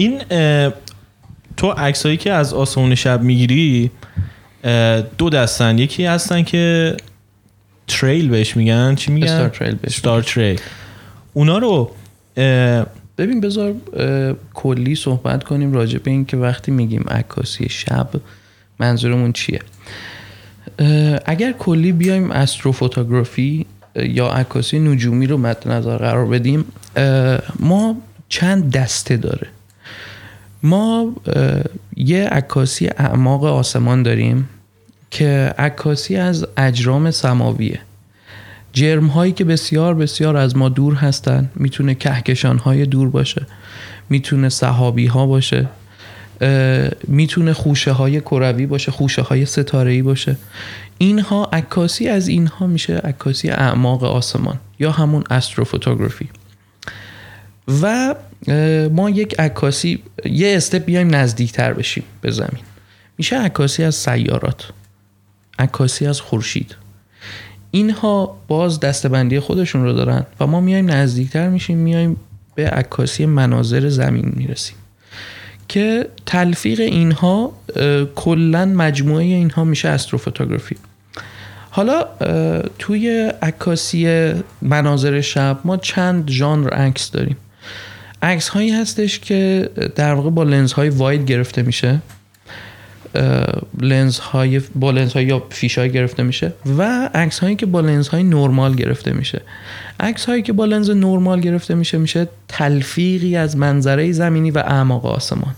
این تو عکسایی که از آسمون شب می‌گیری دو دستن. یکی هستن که تریل بهش میگن. چی میگن؟ استار تریل بهش استار تریل اونا رو ببین بذار کلی صحبت کنیم راجع به این که وقتی میگیم عکاسی شب منظورمون چیه؟ اگر کلی بیایم استروفوتوگرافی یا عکاسی نجومی رو مد نظر قرار بدیم ما چند دسته داره؟ ما یه عکاسی اعماق آسمان داریم که عکاسی از اجرام سماویه. جرم هایی که بسیار بسیار از ما دور هستن می‌تونه کهکشان های دور باشه می‌تونه صحابی ها باشه می‌تونه خوشه های کروی باشه خوشه های ستاره ای باشه. اینها عکاسی از اینها میشه عکاسی اعماق آسمان یا همون استروفوتوگرافی. و ما یک عکاسی یه استپ بیایم نزدیکتر بشیم به زمین. میشه عکاسی از سیارات عکاسی از خورشید. اینها باز دستبندی خودشون رو دارن و ما میایم نزدیکتر میشیم میایم به عکاسی مناظر زمین می‌رسیم. که تلفیق اینها کلا مجموعه اینها میشه استروفوتوگرافی. حالا توی عکاسی مناظر شب ما چند ژانر عکس داریم. عکس هایی هستش که در واقع با لنز های واید گرفته میشه. لنز های با لنز های یا فیش های گرفته میشه و عکس هایی که با لنز های نرمال گرفته میشه. عکس هایی که با لنز نرمال گرفته میشه میشه تلفیقی از منظره زمینی و اعماق آسمان.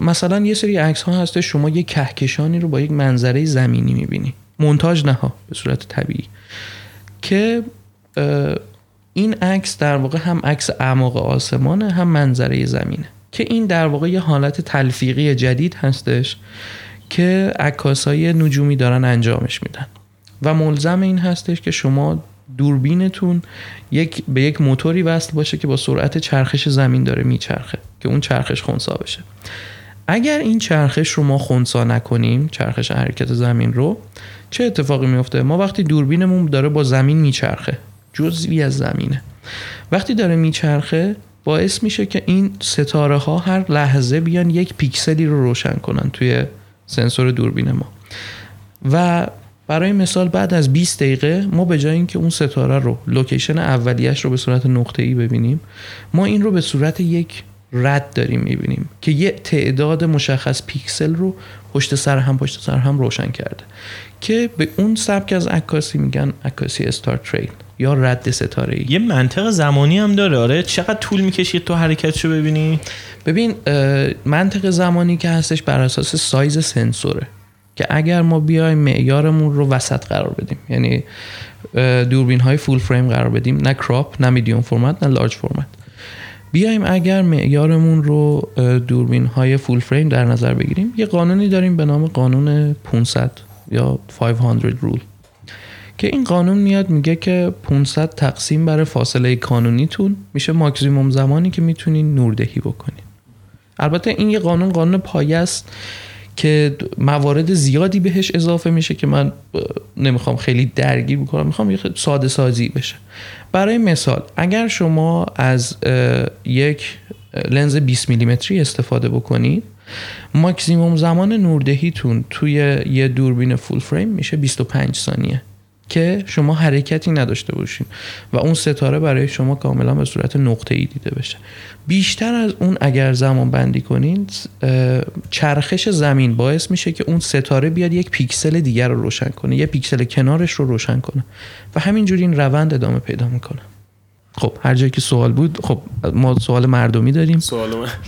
مثلا یه سری عکس ها هسته شما یه کهکشانی رو با یک منظره زمینی می‌بینی. مونتاژ نها به صورت طبیعی. که این عکس در واقع هم عکس اعماق آسمانه هم منظره زمینه که این در واقع یه حالت تلفیقی جدید هستش که عکاسای نجومی دارن انجامش میدن. و ملزم این هستش که شما دوربینتون یک به یک موتوری وصل باشه که با سرعت چرخش زمین داره میچرخه که اون چرخش خونسا بشه. اگر این چرخش رو ما خونسا نکنیم چرخش حرکت زمین رو چه اتفاقی میفته؟ ما وقتی دوربینمون داره با زمین میچرخه. جزوی از زمینه. وقتی داره میچرخه باعث میشه که این ستاره ها هر لحظه بیان یک پیکسلی رو روشن کنن توی سنسور دوربین ما. و برای مثال بعد از 20 دقیقه ما به جای اینکه اون ستاره رو location اولیش رو به صورت نقطه ای ببینیم ما این رو به صورت یک رد داریم می‌بینیم که یه تعداد مشخص پیکسل رو پشت سر هم پشت سر هم روشن کرده. که به اون سبک از عکاسی میگن عکاسی استار تریل یا رد ستاره ای یه منطق زمانی هم داره. آره چقدر طول می‌کشید تو حرکتشو ببینی؟ ببین منطق زمانی که هستش بر اساس سایز سنسوره که اگر ما بیایم معیارمون رو وسط قرار بدیم. یعنی دوربین های فول فریم قرار بدیم. نه کراپ نه میدیوم فرمت نه لارج فرمت بیایم اگر معیارمون رو دوربین های فول فریم در نظر بگیریم یه قانونی داریم به نام قانون 500 یا 500 رول که این قانون میاد میگه که 500 تقسیم بر فاصله کانونیتون میشه ماکسیموم زمانی که می‌تونین نوردهی بکنین البته این یه قانون قانون پایه است که موارد زیادی بهش اضافه میشه که من نمی‌خوام خیلی درگیر بکنم می‌خوام یه ساده سازی بشه. برای مثال اگر شما از یک لنز 20 میلیمتری استفاده بکنید ماکسیموم زمان نوردهیتون توی یه دوربین full frame میشه 25 ثانیه. که شما حرکتی نداشته باشین و اون ستاره برای شما کاملا به صورت نقطه ای دیده بشه. بیشتر از اون اگر زمان بندی کنین چرخش زمین باعث میشه که اون ستاره بیاد یک پیکسل دیگر رو روشن کنه یه پیکسل کنارش رو روشن کنه و همینجوری این روند ادامه پیدا می‌کنه. خب هر جایی که سوال بود خب ما سوال مردمی داریم. سوال مرد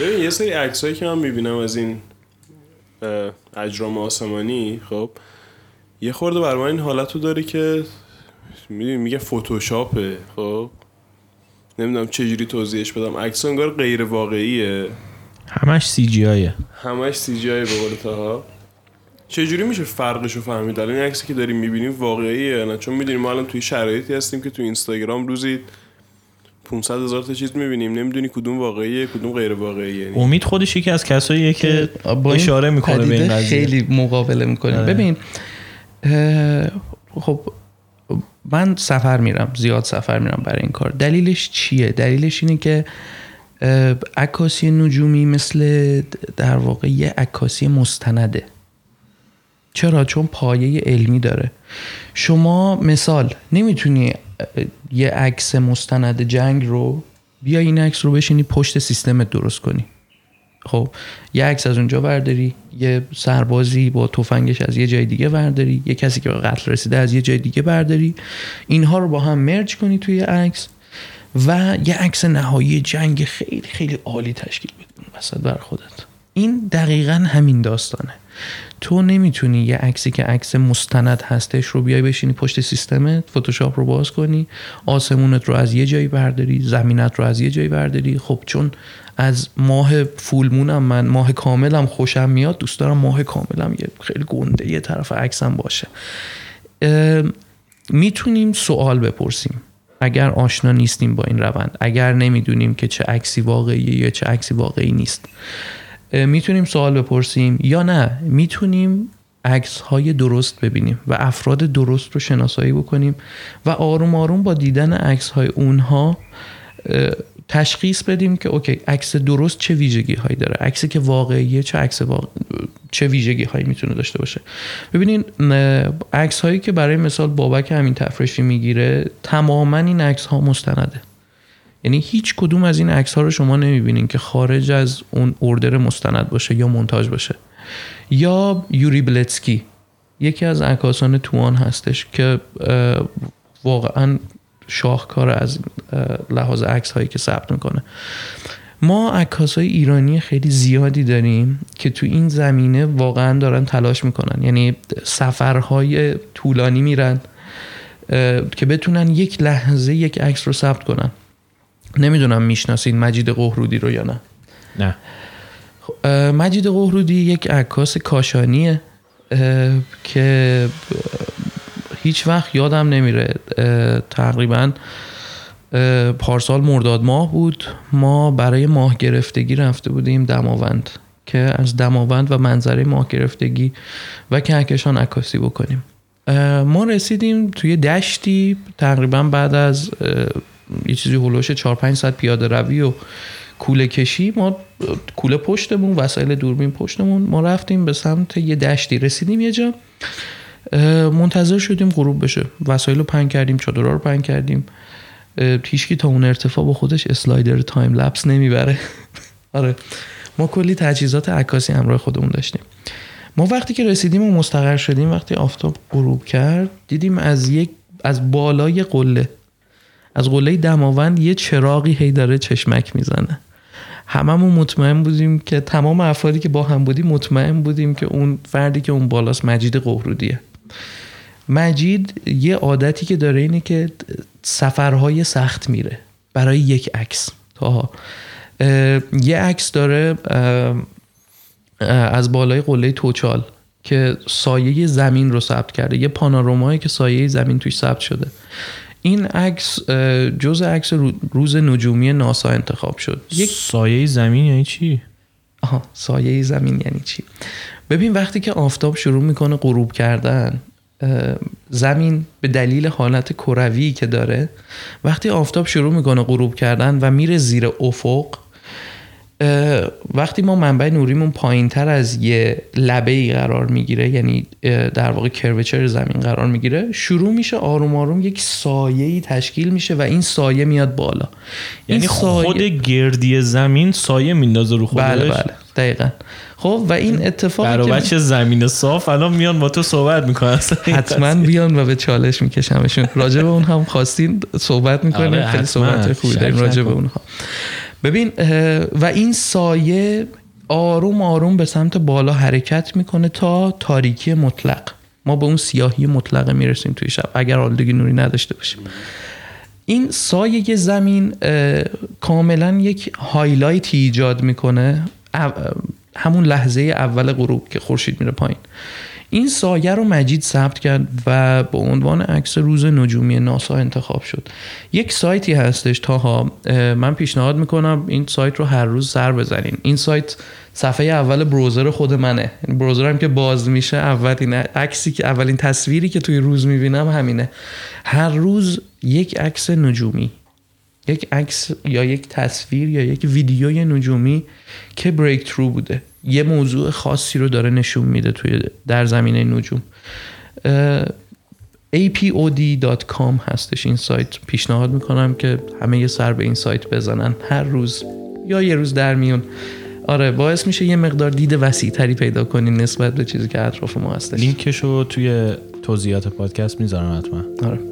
ببین یه سری عکسایی که من می‌بینم از این اجرام آسمانی خب یه خورده بر من این حالت رو داره که میگه فتوشاپه خب؟ نمی‌دونم چجوری توضیحش بدم. عکس انگار غیر واقعیه. همش سی جی آیه همش سی جی آیه به قول تاها. چجوری میشه فرقش رو فهمید؟ الان این عکسی که داریم می‌بینیم واقعیه نه؟ چون می‌دونیم ما الان توی شرایطی هستیم که توی اینستاگرام روزی 500 هزار تا چیز می‌بینیم. نمی‌دونی کدوم واقعیه کدوم غیر واقعیه. یعنی امید خودش یکی از کساییه که اشاره می‌کنه به این قضیه. خیلی مقابله می‌کنه. ببین خب من سفر میرم زیاد سفر میرم برای این کار. دلیلش چیه؟ دلیلش اینه که عکاسی نجومی مثل در واقع یه عکاسی مستنده. چرا؟ چون پایه علمی داره. شما مثال نمی‌تونی یه عکس مستند جنگ رو بیا این عکس رو بشینی پشت سیستمت درست کنی. خب یه عکس از اونجا برداری یه سربازی با تفنگش از یه جای دیگه برداری یه کسی که به قتل رسیده از یه جای دیگه برداری. اینها رو با هم مرج کنی توی عکس و یه عکس نهایی جنگ خیلی خیلی عالی تشکیل بدی وسط بر خودت. این دقیقا همین داستانه. تو نمی‌تونی یه عکسی که عکس مستند هستش رو بیای بشینی پشت سیستمت فتوشاپ رو باز کنی آسمونت رو از یه جایی برداری زمینت رو از یه جایی برداری. خب چون از ماه فولمونم من ماه کاملم خوشم میاد دوست دارم ماه کاملم یه خیلی گنده یه طرف عکسم باشه. می‌تونیم سوال بپرسیم. اگر آشنا نیستیم با این روند اگر نمی‌دونیم که چه عکسی واقعیه یا چه عکسی واقعی نیست. می‌تونیم سوال بپرسیم یا نه؟ می‌تونیم عکس های درست ببینیم و افراد درست رو شناسایی بکنیم و آروم آروم با دیدن عکس های اونها تشخیص بدیم که اوکی عکس درست چه ویژگی هایی داره؟ عکسی که واقعیه چه عکس واقع... چه ویژگی هایی می‌تونه داشته باشه؟ ببینین عکس هایی که برای مثال بابک همین تفرشی می‌گیره تماما این عکس ها مستنده. یعنی هیچ کدوم از این عکس ها رو شما نمی‌بینین که خارج از اون اردر مستند باشه یا مونتاژ باشه. یا یوری بلتسکی یکی از عکاسان توان هستش که واقعا شاهکار از لحاظ عکس هایی که ثبت می‌کنه. ما عکاس های ایرانی خیلی زیادی داریم که تو این زمینه واقعا دارن تلاش می‌کنن. یعنی سفرهای طولانی میرن که بتونن یک لحظه یک عکس رو ثبت کنن. نمی‌دونم می‌شناسین مجید قهرودی رو یا نه. نه. اه، مجید قهرودی یک عکاس کاشانیه که هیچ وقت یادم نمیره تقریبا پارسال مرداد ماه بود. ما برای ماه گرفتگی رفته بودیم دماوند که از دماوند و منظره ماه گرفتگی و کهکشان عکاسی بکنیم. ما رسیدیم توی دشتی تقریبا بعد از یه چیزی هلوش 4 5 ساعت پیاده روی و کوله کشی ما کوله پشتمون وسایل دوربین پشتمون ما رفتیم به سمت یه دشتی. رسیدیم یه جا منتظر شدیم غروب بشه. وسایل رو پنگ کردیم چادرها رو پنگ کردیم. هیچکی تا اون ارتفاع با خودش اسلایدر تایم لپس نمی‌بره. آره. ما کلی تجهیزات عکاسی همراه خودمون داشتیم. ما وقتی که رسیدیم و مستقر شدیم وقتی آفتاب غروب کرد دیدیم از یک از بالای قله از قله دماوند یه چراغی هی داره چشمک می‌زنه. هممون مطمئن بودیم که تمام افرادی که با هم بودیم مطمئن بودیم که اون فردی که اون بالاست مجید قهرودیه. مجید یه عادتی که داره اینه که سفرهای سخت میره برای یک عکس. تا یه عکس داره از بالای قله توچال که سایه زمین رو ثبت کرده. یه پانورامایی که سایه زمین توش ثبت شده. این عکس جزء عکس رو- روز نجومی ناسا انتخاب شد. یک سایه زمین یعنی چی؟ آها سایه زمین یعنی چی؟ ببین وقتی که آفتاب شروع می‌کنه غروب کردن زمین به دلیل حالت کروی که داره وقتی آفتاب شروع می‌کنه غروب کردن و میره زیر افق وقتی ما منبع نوریمون پایین تر از یه لبه ای قرار می‌گیره یعنی در واقع کروچر زمین قرار می‌گیره شروع میشه آروم آروم یک سایه ای تشکیل میشه و این سایه میاد بالا. یعنی سایه- خود گردی زمین سایه میندازه رو خودش؟ بله بله دقیقا. خب و این اتفاقی برای بچه زمین صاف؟ الان میان با تو صحبت می‌کنن. حتما بیان و به چالش میکشمشون. راجع به اون هم خواستین صحبت می‌کنیم. آره، خیلی. صحبت خوبی داریم راجع به. اونها. ببین و این سایه آروم آروم به سمت بالا حرکت می‌کنه تا تاریکی مطلق. ما به اون سیاهی مطلق می‌رسیم توی شب اگر آلودگی نوری نداشته باشیم. این سایه زمین کاملا یک هایلایت ایجاد می‌کنه همون لحظه اول غروب که خورشید میره پایین. این سایه رو مجید ثبت کرد و به عنوان عکس روز نجومی ناسا انتخاب شد. یک سایتی هستش تاها. اه، من پیشنهاد می‌کنم این سایت رو هر روز سر بزنین. این سایت صفحه اول بروزر خود منه. یعنی بروزرم که باز میشه اولین عکسی که اولین تصویری که توی روز می‌بینم همینه. هر روز یک عکس نجومی یک عکس یا یک تصویر یا یک ویدیوی نجومی که بریک ترو بوده. یه موضوع خاصی رو داره نشون میده توی در زمینه نجوم. apod.com هستش این سایت. پیشنهاد می‌کنم که همه یه سر به این سایت بزنن هر روز یا یه روز در میون. آره باعث میشه یه مقدار دید وسیع تری پیدا کنین نسبت به چیزی که اطراف ما هستش. لینکشو توی توضیحات پادکست می‌ذارم حتما. آره.